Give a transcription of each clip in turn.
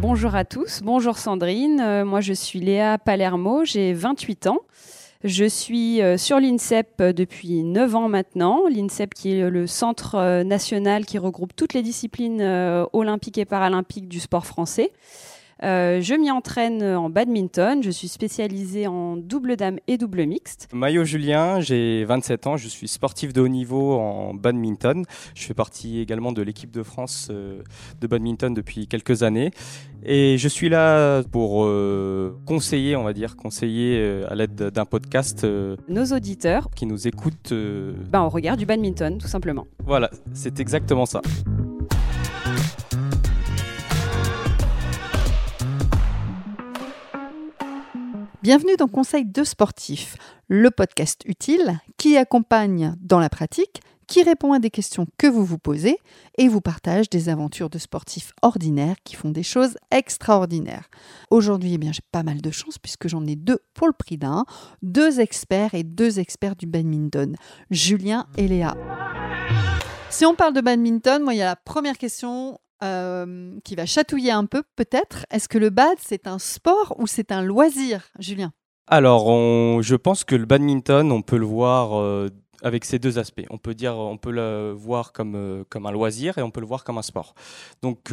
Bonjour à tous, bonjour Sandrine, Euh, moi je suis Léa Palermo, j'ai 28 ans. Je suis euh, sur l'INSEP depuis 9 ans maintenant, l'INSEP qui est le centre euh, national qui regroupe toutes les disciplines euh, olympiques et paralympiques du sport français. Euh, je m'y entraîne en badminton, je suis spécialisée en double dame et double mixte. Maillot Julien, j'ai 27 ans, je suis sportif de haut niveau en badminton. Je fais partie également de l'équipe de France euh, de badminton depuis quelques années. Et je suis là pour euh, conseiller, on va dire, conseiller euh, à l'aide d'un podcast euh, Nos auditeurs, qui nous écoute. euh, ben, au regard du badminton tout simplement. Voilà, c'est exactement ça. Bienvenue dans Conseil de sportif, le podcast utile qui accompagne dans la pratique, qui répond à des questions que vous vous posez et vous partage des aventures de sportifs ordinaires qui font des choses extraordinaires. Aujourd'hui, eh bien, j'ai pas mal de chance puisque j'en ai deux pour le prix d'un, deux experts et deux experts du badminton, Julien et Léa. Si on parle de badminton, moi, il y a la première question euh, qui va chatouiller un peu, peut-être. Est-ce que le bad, c'est un sport ou c'est un loisir, Julien? Alors, je pense que le badminton, on peut le voir euh, avec ces deux aspects. On peut dire, on peut le voir comme, euh, comme un loisir et on peut le voir comme un sport. Donc,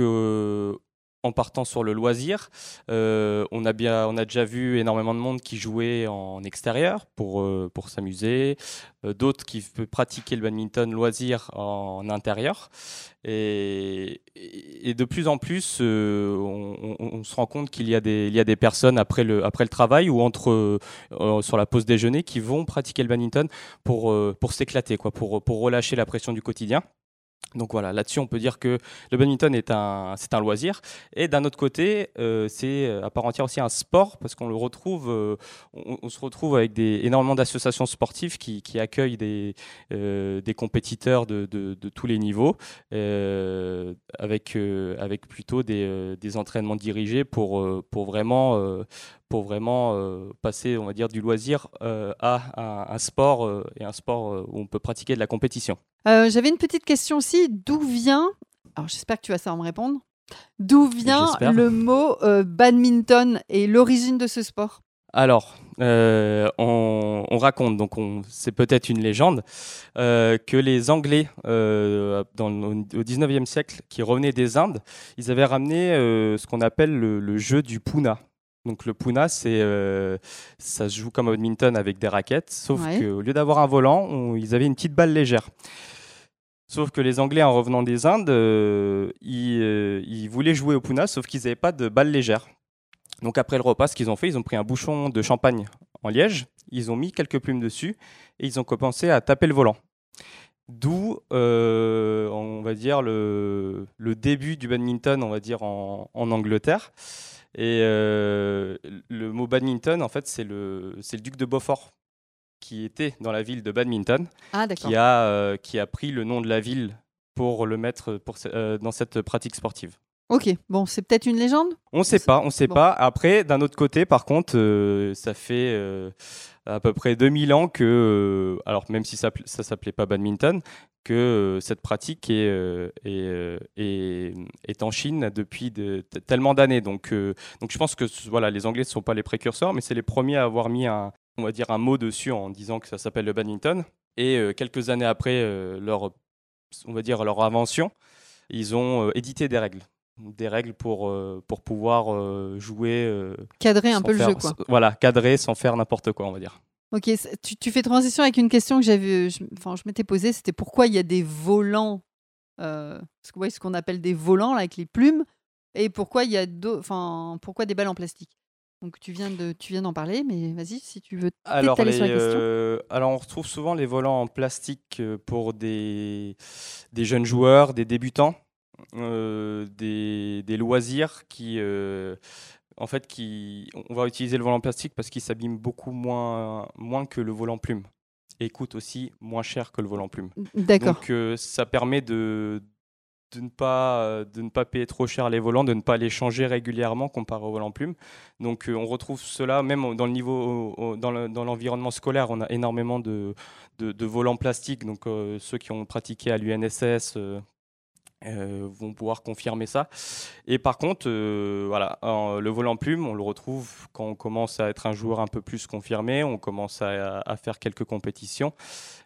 en partant sur le loisir, euh, on, a bien, on a déjà vu énormément de monde qui jouait en extérieur pour, euh, pour s'amuser, euh, d'autres qui pratiquer le badminton loisir en intérieur. Et, de plus en plus, on, on- se rend compte qu'il y, a des- y a des personnes après le, après le travail ou entre, sur la pause déjeuner qui vont pratiquer le badminton pour, pour s'éclater, pour, pour relâcher la pression du quotidien. Donc voilà, là-dessus, on peut dire que le badminton est un, c'est un loisir. Et d'un autre côté, euh, c'est à part entière aussi un sport parce qu'on le retrouve, euh, on, se retrouve avec des, énormément d'associations sportives qui, accueillent des, euh, des compétiteurs de, de- tous les niveaux, euh, avec, euh, avec plutôt des, euh, des entraînements dirigés pour, euh, pour vraiment, euh, pour vraiment euh, passer, on va dire, du loisir euh, à un, un sport euh, et un sport où on peut pratiquer de la compétition. J'avais une petite question aussi. D'où vient, alors j'espère que tu vas savoir me répondre, d'où vient le mot badminton et l'origine de ce sport? Alors, euh, on, on raconte, donc on- c'est peut-être une légende, euh, que les Anglais, euh, dans, au 19e siècle, qui revenaient des Indes, ils avaient ramené ce qu'on appelle le, le jeu du Puna. Donc le Puna, c'est, euh, ça se joue comme au badminton avec des raquettes, sauf Ouais. qu'au lieu d'avoir un volant, on- ils avaient une petite balle légère. Sauf que les Anglais, en revenant des Indes, euh, ils, euh, ils voulaient jouer au Puna, sauf qu'ils n'avaient pas de balle légère. Donc après le repas, ce qu'ils ont fait, ils ont pris un bouchon de champagne en liège, ils ont mis quelques plumes dessus et ils ont commencé à taper le volant. D'où, on va dire, le, le début du badminton, on va dire, en, en Angleterre. Et euh, le mot badminton, en fait, c'est le, c'est le duc de Beaufort qui était dans la ville de Badminton, Ah qui a, euh, qui a pris le nom de la ville pour le mettre pour, euh, dans cette pratique sportive. Ok, bon, c'est peut-être une légende? On ne sait sait- pas, on sait bon. pas. Après, d'un autre côté, par contre, euh, ça fait euh, à peu près 2000 ans que, euh, alors même si ça ne s'appelait pas badminton, que euh, cette pratique est, euh, est, euh, est- est en Chine depuis de- tellement d'années. Donc, donc je pense que voilà, les Anglais ne sont pas les précurseurs, mais c'est les premiers à avoir mis un, on va dire un mot dessus en disant que ça s'appelle le badminton. Et euh, quelques années après euh, leur, on va dire leur invention, ils ont euh, édité des règles des règles pour, pour pouvoir jouer. Cadrer un peu le jeu, quoi. Voilà, cadrer sans faire n'importe quoi, on va dire. Ok, tu, tu fais transition avec une question que j'avais, je, enfin, je m'étais posée, c'était pourquoi il y a des volants, euh, parce que, ouais, ce qu'on appelle des volants là, avec les plumes, et pourquoi il y a, enfin, pourquoi des balles en plastique? Donc tu viens de, tu viens d'en parler, mais vas-y si tu veux. Alors, les, sur la question. euh, alors, on retrouve souvent les volants en plastique euh, pour des, des jeunes joueurs, des débutants, euh, des, des loisirs qui, euh, en fait, qui, on va utiliser le volant plastique parce qu'il s'abîme beaucoup moins, moins que le volant plume et coûte aussi moins cher que le volant plume. D'accord. Donc euh, ça permet de, de, ne pas, de ne pas payer trop cher les volants, de ne pas les changer régulièrement comparé au volant plume. Donc euh, on retrouve cela même dans le niveau, au- au- dans le- dans l'environnement scolaire, on a énormément de, de, de volants plastiques. Donc euh, ceux qui ont pratiqué à l'UNSS, euh, vont pouvoir confirmer ça. Et par contre, voilà, le vol en plume, on le retrouve quand on commence à être un joueur un peu plus confirmé, on commence à, faire quelques compétitions.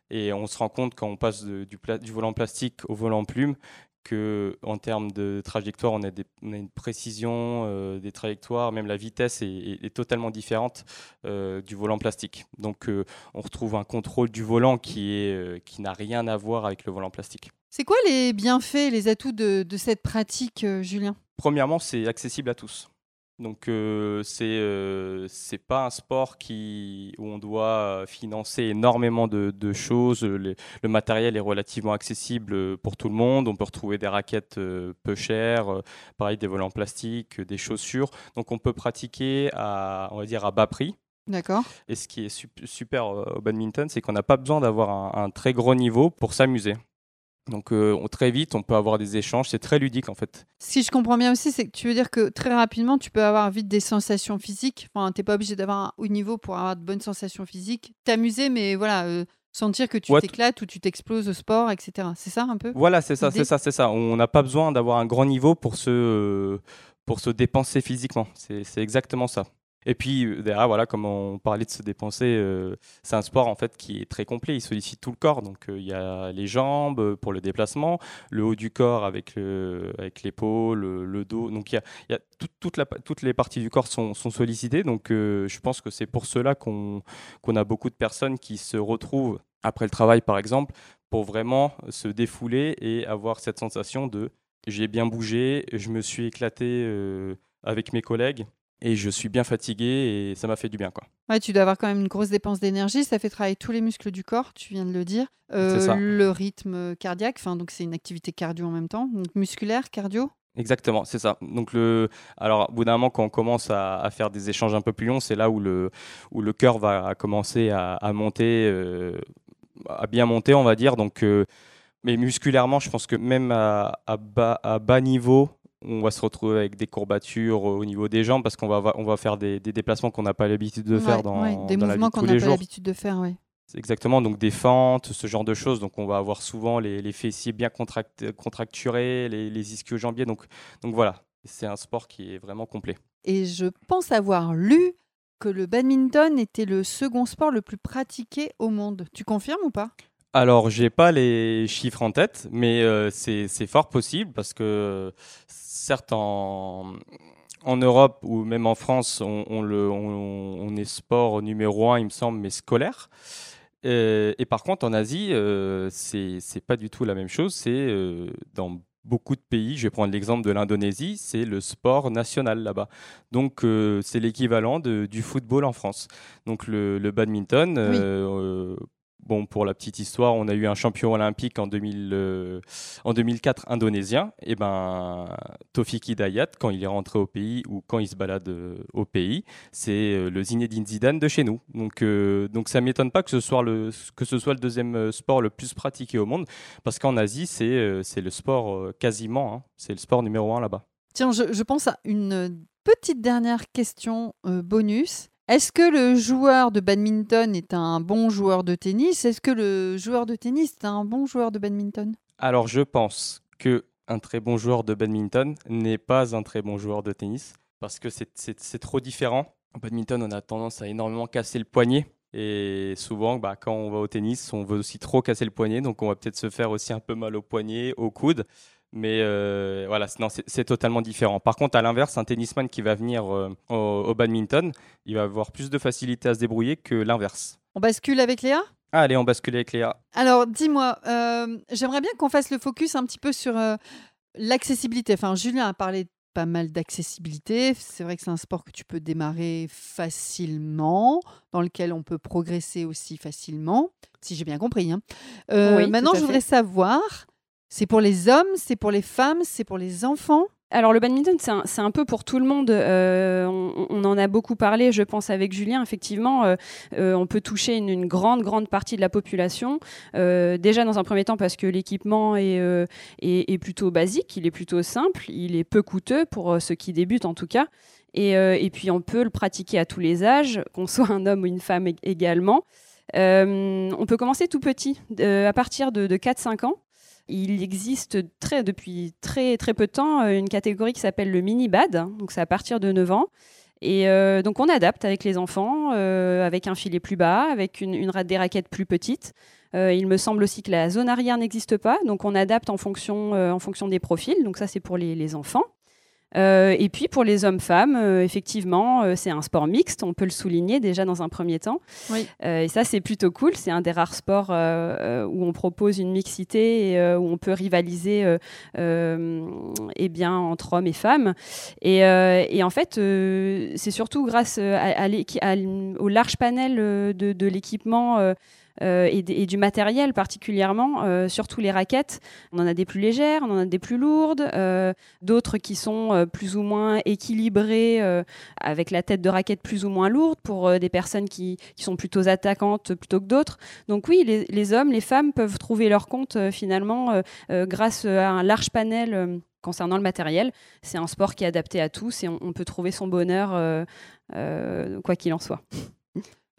Et on se rend compte quand on passe du, volant plastique au volant plume que en termes de trajectoire, on a, une précision euh, des trajectoires, même la vitesse est, totalement différente euh, du volant plastique. Donc euh, on retrouve un contrôle du volant qui, qui n'a rien à voir avec le volant plastique. C'est quoi les bienfaits, les atouts de cette pratique, Julien? Premièrement, c'est accessible à tous. Donc euh, c'est euh, c'est pas un sport qui où on doit financer énormément de, choses. Le, matériel est relativement accessible pour tout le monde. On peut retrouver des raquettes euh, peu chères, euh, pareil des volants plastiques, des chaussures. Donc on peut pratiquer à on va dire à bas prix. D'accord. Et ce qui est super au badminton, c'est qu'on n'a pas besoin d'avoir un, très gros niveau pour s'amuser. Donc euh, très vite, on peut avoir des échanges, c'est très ludique en fait. Si je comprends bien aussi, c'est que tu veux dire que très rapidement, tu peux avoir vite des sensations physiques. Enfin, tu n'es pas obligé d'avoir un haut niveau pour avoir de bonnes sensations physiques. T'amuser, mais voilà, euh, sentir que tu t'éclates ou tu t'exploses au sport, etc. C'est ça un peu? Voilà, c'est ça, c'est ça, c'est ça. On n'a pas besoin d'avoir un grand niveau pour se, euh, pour se dépenser physiquement. C'est exactement ça. Et puis euh, voilà, comme on parlait de se dépenser, euh, c'est un sport en fait qui est très complet. Il sollicite tout le corps. Donc euh, il y a les jambes pour le déplacement, le haut du corps avec le, avec l'épaule, le, dos. Donc il y a, toutes les parties du corps sont, sollicitées. Donc je pense que c'est pour cela qu'on a beaucoup de personnes qui se retrouvent après le travail, par exemple, pour vraiment se défouler et avoir cette sensation de j'ai bien bougé, je me suis éclaté avec mes collègues et je suis bien fatigué et ça m'a fait du bien quoi. Ouais, tu dois avoir quand même une grosse dépense d'énergie, ça fait travailler tous les muscles du corps, tu viens de le dire. Euh, le rythme cardiaque, enfin donc c'est une activité cardio en même temps, donc musculaire, cardio. Exactement, c'est ça. Donc le, alors au bout d'un moment, quand on commence à, faire des échanges un peu plus longs, c'est là où le où le cœur va commencer à, monter, euh, à bien monter, on va dire. Donc euh, mais musculairement, je pense que même à, bas, à bas niveau, on va se retrouver avec des courbatures au niveau des jambes parce qu'on va, on va faire des, déplacements qu'on n'a pas l'habitude de faire dans, ouais, des mouvements qu'on n'a pas l'habitude de faire, oui. Exactement, donc des fentes, ce genre de choses. Donc on va avoir souvent les, fessiers bien contracturés, les, les ischio-jambiers. Donc, donc voilà, c'est un sport qui est vraiment complet. Et je pense avoir lu que le badminton était le second sport le plus pratiqué au monde. Tu confirmes ou pas? Alors, j'ai pas les chiffres en tête, mais euh, c'est fort possible parce que certes en, Europe ou même en France, on, le, on, est sport numéro un, il me semble, mais scolaire. Euh, et par contre, en Asie, euh, c'est pas du tout la même chose. C'est euh, dans beaucoup de pays, je vais prendre l'exemple de l'Indonésie, c'est le sport national là-bas. Donc c'est l'équivalent du football en France. Donc le, badminton, Bon, pour la petite histoire, on a eu un champion olympique en, 2000, euh, en 2004 indonésien. Et ben, Tofiki Dayat, quand il est rentré au pays ou quand il se balade euh, au pays, c'est euh, le Zinedine Zidane de chez nous. Donc, donc ça m'étonne pas que ce, soit le, que ce soit le deuxième sport le plus pratiqué au monde, parce qu'en Asie, c'est le sport quasiment, hein. c'est le sport numéro un là-bas. Tiens, je, pense à une petite dernière question bonus. Est-ce que le joueur de badminton est un bon joueur de tennis? Est-ce que le joueur de tennis est un bon joueur de badminton? Alors je pense que un très bon joueur de badminton n'est pas un très bon joueur de tennis parce que c'est trop différent. En badminton, on a tendance à énormément casser le poignet. Et souvent, bah, quand on va au tennis, on veut aussi trop casser le poignet, donc on va peut-être se faire aussi un peu mal au poignet, au coude. Mais euh, voilà, c'est totalement différent. Par contre, à l'inverse, un tennisman qui va venir euh, au, badminton, il va avoir plus de facilité à se débrouiller que l'inverse. On bascule avec Léa? Ah, Allez, on bascule avec Léa. Alors, dis-moi, euh, j'aimerais bien qu'on fasse le focus un petit peu sur l'accessibilité. Enfin, Julien a parlé pas mal d'accessibilité. C'est vrai que c'est un sport que tu peux démarrer facilement, dans lequel on peut progresser aussi facilement, si j'ai bien compris. Hein. maintenant, je voudrais savoir c'est pour les hommes, c'est pour les femmes, c'est pour les enfants? Alors le badminton, c'est un, peu pour tout le monde. Euh, on, en a beaucoup parlé, je pense, avec Julien. Effectivement, euh, euh, on peut toucher une, grande, grande partie de la population. déjà, dans un premier temps, parce que l'équipement est, plutôt basique, il est plutôt simple, il est peu coûteux pour ceux qui débutent en tout cas. Et, et puis, on peut le pratiquer à tous les âges, qu'on soit un homme ou une femme également. on peut commencer tout petit, à partir de, de 4-5 ans. Il existe depuis très très peu de temps une catégorie qui s'appelle le mini bad, donc c'est à partir de 9 ans. Et donc on adapte avec les enfants, avec un filet plus bas, avec une, une, des raquettes plus petites. il me semble aussi que la zone arrière n'existe pas, donc on adapte en fonction, des profils. Donc ça c'est pour les enfants. Euh, et puis pour les hommes-femmes, euh, effectivement, euh, c'est un sport mixte, on peut le souligner déjà dans un premier temps. et ça, c'est plutôt cool. C'est un des rares sports où on propose une mixité et où on peut rivaliser eh bien, entre hommes et femmes. Et, en fait, c'est surtout grâce au large panel de, de l'équipement euh, et, du matériel particulièrement, euh, surtout les raquettes. On en a des plus légères, on en a des plus lourdes, euh, d'autres qui sont plus ou moins équilibrées avec la tête de raquette plus ou moins lourde pour des personnes qui, sont plutôt attaquantes plutôt que d'autres. Donc oui, les, hommes, les femmes peuvent trouver leur compte finalement grâce à un large panel concernant le matériel. C'est un sport qui est adapté à tous et on peut trouver son bonheur quoi qu'il en soit.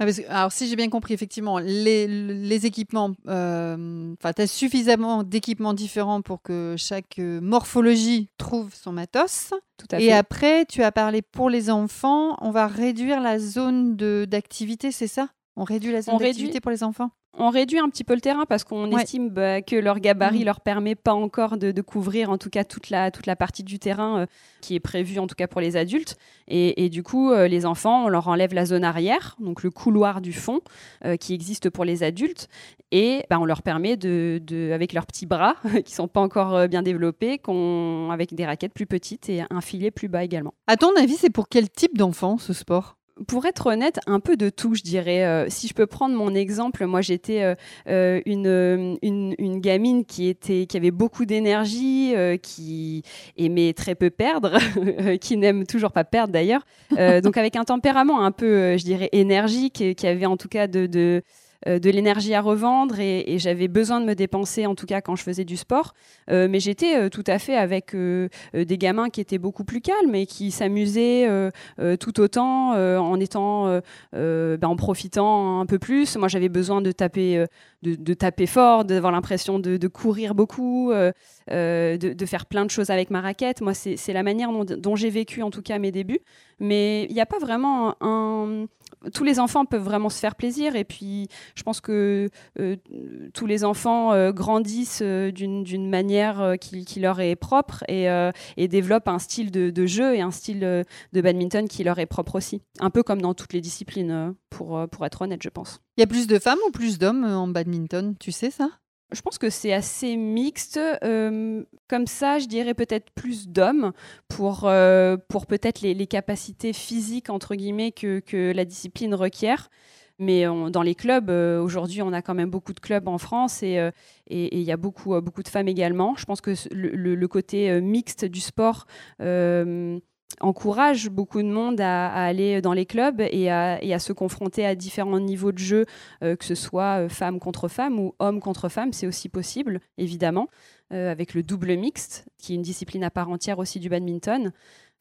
Ah, alors, si j'ai bien compris, effectivement, les, équipements, euh, enfin, tu as suffisamment d'équipements différents pour que chaque euh, morphologie trouve son matos. Tout à Et après, tu as parlé pour les enfants, on va réduire la zone d'activité, c'est ça? On réduit la zone d'activité pour les enfants on réduit un petit peu le terrain parce qu'on estime bah, que leur gabarit ne mm. leur permet pas encore de, couvrir en tout cas toute la, toute la partie du terrain euh, qui est prévue en tout cas pour les adultes. Et, du coup, euh, les enfants, on leur enlève la zone arrière, donc le couloir du fond euh, qui existe pour les adultes. Et bah, on leur permet de, avec leurs petits bras qui sont pas encore bien développés, avec des raquettes plus petites et un filet plus bas également. À ton avis, c'est pour quel type d'enfant ce sport? Pour être honnête, un peu de tout, je dirais. Euh, si je peux prendre mon exemple, moi j'étais euh, euh, une, une, gamine qui, était, qui avait beaucoup d'énergie, qui aimait très peu perdre, qui n'aime toujours pas perdre d'ailleurs. donc avec un tempérament un peu, je dirais, énergique, qui avait en tout cas de euh, de l'énergie à revendre et, j'avais besoin de me dépenser, en tout cas quand je faisais du sport. Euh, mais j'étais euh, tout à fait avec des gamins qui étaient beaucoup plus calmes et qui s'amusaient tout autant en étant, ben, en profitant un peu plus. Moi, j'avais besoin de taper, de, taper fort, d'avoir l'impression de, courir beaucoup, de, faire plein de choses avec ma raquette. Moi, c'est la manière dont, j'ai vécu en tout cas mes débuts. Mais il n'y a pas vraiment un tous les enfants peuvent vraiment se faire plaisir et puis je pense que euh, tous les enfants euh, grandissent euh, d'une manière qui, leur est propre et, développent un style de, jeu et un style de badminton qui leur est propre aussi. Un peu comme dans toutes les disciplines, pour être honnête, je pense. Il y a plus de femmes ou plus d'hommes en badminton, tu sais ça? Je pense que c'est assez mixte. Euh, comme ça, je dirais peut-être plus d'hommes pour, euh, pour peut-être les, capacités physiques, entre guillemets, que, que la discipline requiert. Mais dans les clubs, euh, aujourd'hui, on a quand même beaucoup de clubs en France et il y a beaucoup, beaucoup de femmes également. Je pense que le côté mixte du sport encourage beaucoup de monde à, aller dans les clubs et à, se confronter à différents niveaux de jeu, euh, que ce soit euh, femme contre femme ou homme contre femme, c'est aussi possible, évidemment, euh, avec le double mixte, qui est une discipline à part entière aussi du badminton.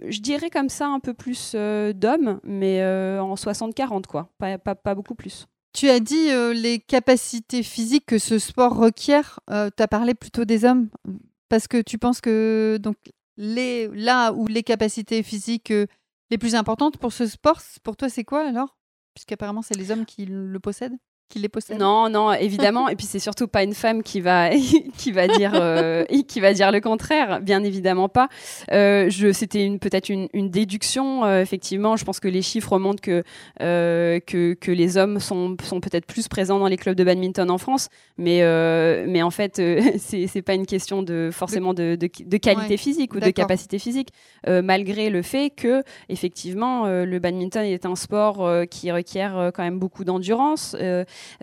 Je dirais comme ça un peu plus d'hommes, mais en 60-40, quoi, pas, beaucoup plus. Tu as dit les capacités physiques que ce sport requiert. tu as parlé plutôt des hommes parce que tu penses que donc les, là où les capacités physiques euh, les plus importantes pour ce sport, pour toi, c'est quoi alors? Puisqu'apparemment, c'est les hommes qui le possèdent qui les possède? Non, non, évidemment. et puis c'est surtout pas une femme qui va qui va dire euh, qui va dire le contraire, bien évidemment pas. Euh, je, c'était une peut-être une, une, déduction. Euh, effectivement, je pense que les chiffres montrent que que, que les hommes sont, sont peut-être plus présents dans les clubs de badminton en France, mais mais en fait c'est c'est pas une question de forcément de, de, de qualité physique ou de capacité physique, malgré le fait que effectivement le badminton est un sport qui requiert quand même beaucoup d'endurance.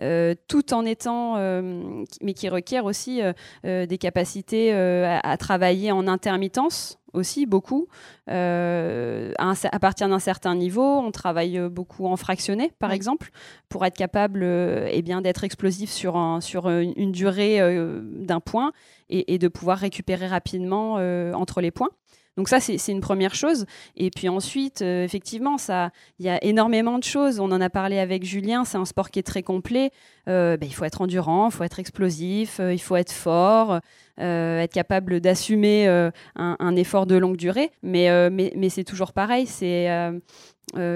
Euh, tout en étant, euh, mais qui requiert aussi euh, des capacités à, travailler en intermittence aussi beaucoup. à, partir d'un certain niveau, on travaille beaucoup en fractionné, par exemple, pour être capable eh bien d'être explosif sur, un, sur une, durée d'un point et, et, de pouvoir récupérer rapidement entre les points. Donc ça, c'est une première chose. Et puis ensuite, effectivement, ça, il y a énormément de choses. On en a parlé avec Julien. C'est un sport qui est très complet. Ben, il faut être endurant, il faut être explosif, il faut être fort. être capable d'assumer un, effort de longue durée. Mais, mais, mais c'est toujours pareil. C'est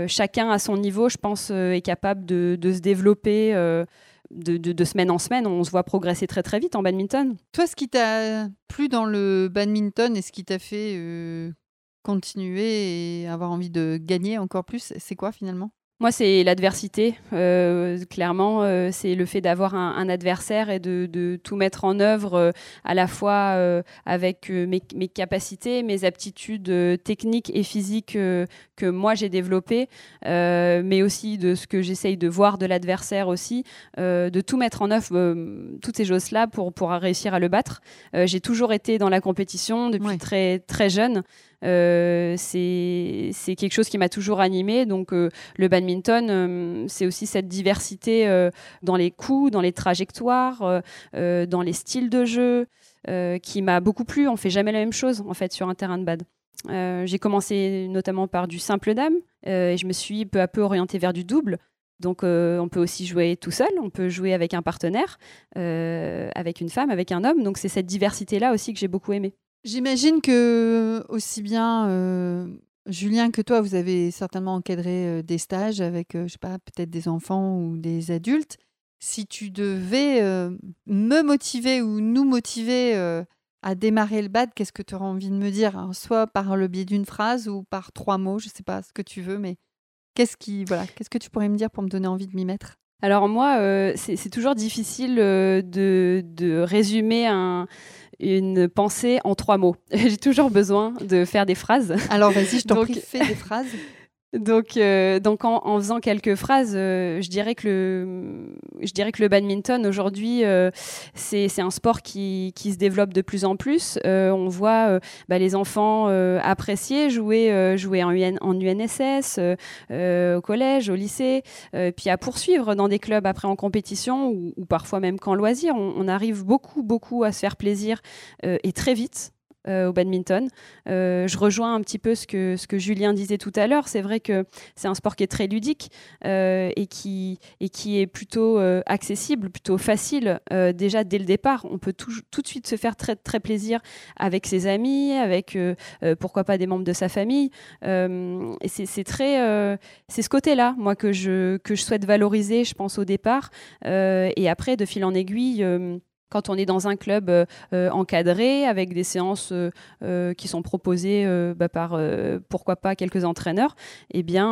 chacun à son niveau, je pense, est capable de, de se développer de, semaine en semaine, on se voit progresser très très vite en badminton. Toi, ce qui t'a plu dans le badminton et ce qui t'a fait euh, continuer et avoir envie de gagner encore plus, c'est quoi finalement? Moi, c'est l'adversité. Euh, clairement, euh, c'est le fait d'avoir un, adversaire et de, tout mettre en œuvre euh, à la fois avec mes, capacités, mes aptitudes techniques et physiques que moi j'ai développées, mais aussi de ce que j'essaye de voir de l'adversaire aussi, de tout mettre en œuvre, toutes ces choses-là pour, pour réussir à le battre. j'ai toujours été dans la compétition depuis très, très jeune. Euh, c'est quelque chose qui m'a toujours animé. Donc euh, le badminton, euh, c'est aussi cette diversité dans les coups, dans les trajectoires, dans les styles de jeu, qui m'a beaucoup plu. On fait jamais la même chose en fait sur un terrain de bad. J'ai commencé notamment par du simple dame et je me suis peu à peu orientée vers du double. Donc on peut aussi jouer tout seul, on peut jouer avec un partenaire, avec une femme, avec un homme. Donc c'est cette diversité-là aussi que j'ai beaucoup aimé. J'imagine que aussi bien euh, Julien que toi, vous avez certainement encadré euh, des stages avec, euh, je sais pas, peut-être des enfants ou des adultes. Si tu devais me motiver ou nous motiver à démarrer le bad, qu'est-ce que tu auras envie de me dire? Hein? Soit par le biais d'une phrase ou par trois mots, je sais pas ce que tu veux, mais qu'est-ce qui, voilà, qu'est-ce que tu pourrais me dire pour me donner envie de m'y mettre? Alors moi, c'est toujours difficile de, de, résumer un, une pensée en trois mots. J'ai toujours besoin de faire des phrases. Alors vas-y, je t'en prie, fais des phrases. Donc, euh, donc en, faisant quelques phrases, euh, je, dirais que le, je dirais que le badminton aujourd'hui, euh, c'est un sport qui, qui, se développe de plus en plus. on voit bah, les enfants apprécier jouer, jouer en, UN, en UNSS, au collège, au lycée, puis à poursuivre dans des clubs après en compétition ou, ou parfois même qu'en loisir. On, on, arrive beaucoup, beaucoup à se faire plaisir et très vite. Euh, au badminton. Euh, je rejoins un petit peu ce que, Julien disait tout à l'heure. C'est vrai que c'est un sport qui est très ludique euh, et, qui, est plutôt accessible, plutôt facile déjà dès le départ. On peut tout, de suite se faire très, plaisir avec ses amis, avec pourquoi pas des membres de sa famille. c'est très, c'est ce côté-là, que je souhaite valoriser, je pense, au départ. et après, de fil en aiguille, quand on est dans un club euh, euh, encadré avec des séances euh, qui sont proposées bah, par pourquoi pas quelques entraîneurs, eh bien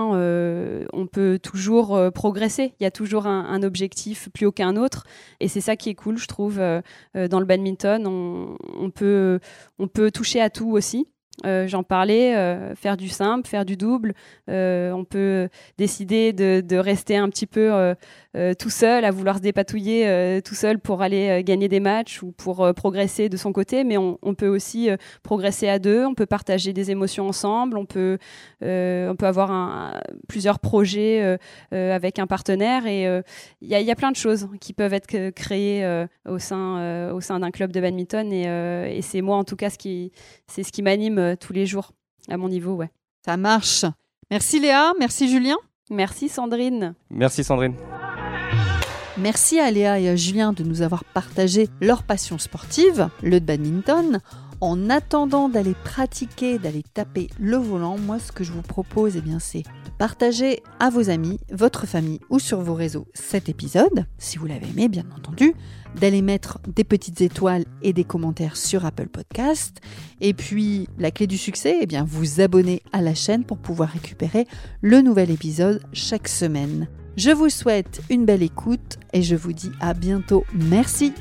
on peut toujours progresser. Il y a toujours un, objectif plus haut qu'un autre et c'est ça qui est cool, je trouve. dans le badminton, on, peut, on peut toucher à tout aussi. J'en parlais, faire du simple, faire du double. on peut décider de, rester un petit peu euh, tout seul, à vouloir se dépatouiller euh, tout seul pour aller euh, gagner des matchs ou pour progresser de son côté, mais on, peut aussi progresser à deux, on peut partager des émotions ensemble, on peut, on peut avoir plusieurs projets avec un partenaire. Et il y, a plein de choses qui peuvent être créées au sein, au sein d'un club de badminton. Et, c'est moi en tout cas c'est ce qui m'anime tous les jours à mon niveau. Ouais. Ça marche. Merci Léa, merci Julien. Merci Sandrine. Merci Sandrine. Merci à Léa et à Julien de nous avoir partagé leur passion sportive, le badminton. En attendant d'aller pratiquer, d'aller taper le volant, moi ce que je vous propose, eh bien, c'est partager à vos amis, votre famille ou sur vos réseaux cet épisode, si vous l'avez aimé bien entendu, d'aller mettre des petites étoiles et des commentaires sur Apple Podcast. Et puis la clé du succès, eh bien, vous abonner à la chaîne pour pouvoir récupérer le nouvel épisode chaque semaine. Je vous souhaite une belle écoute et je vous dis à bientôt. Merci.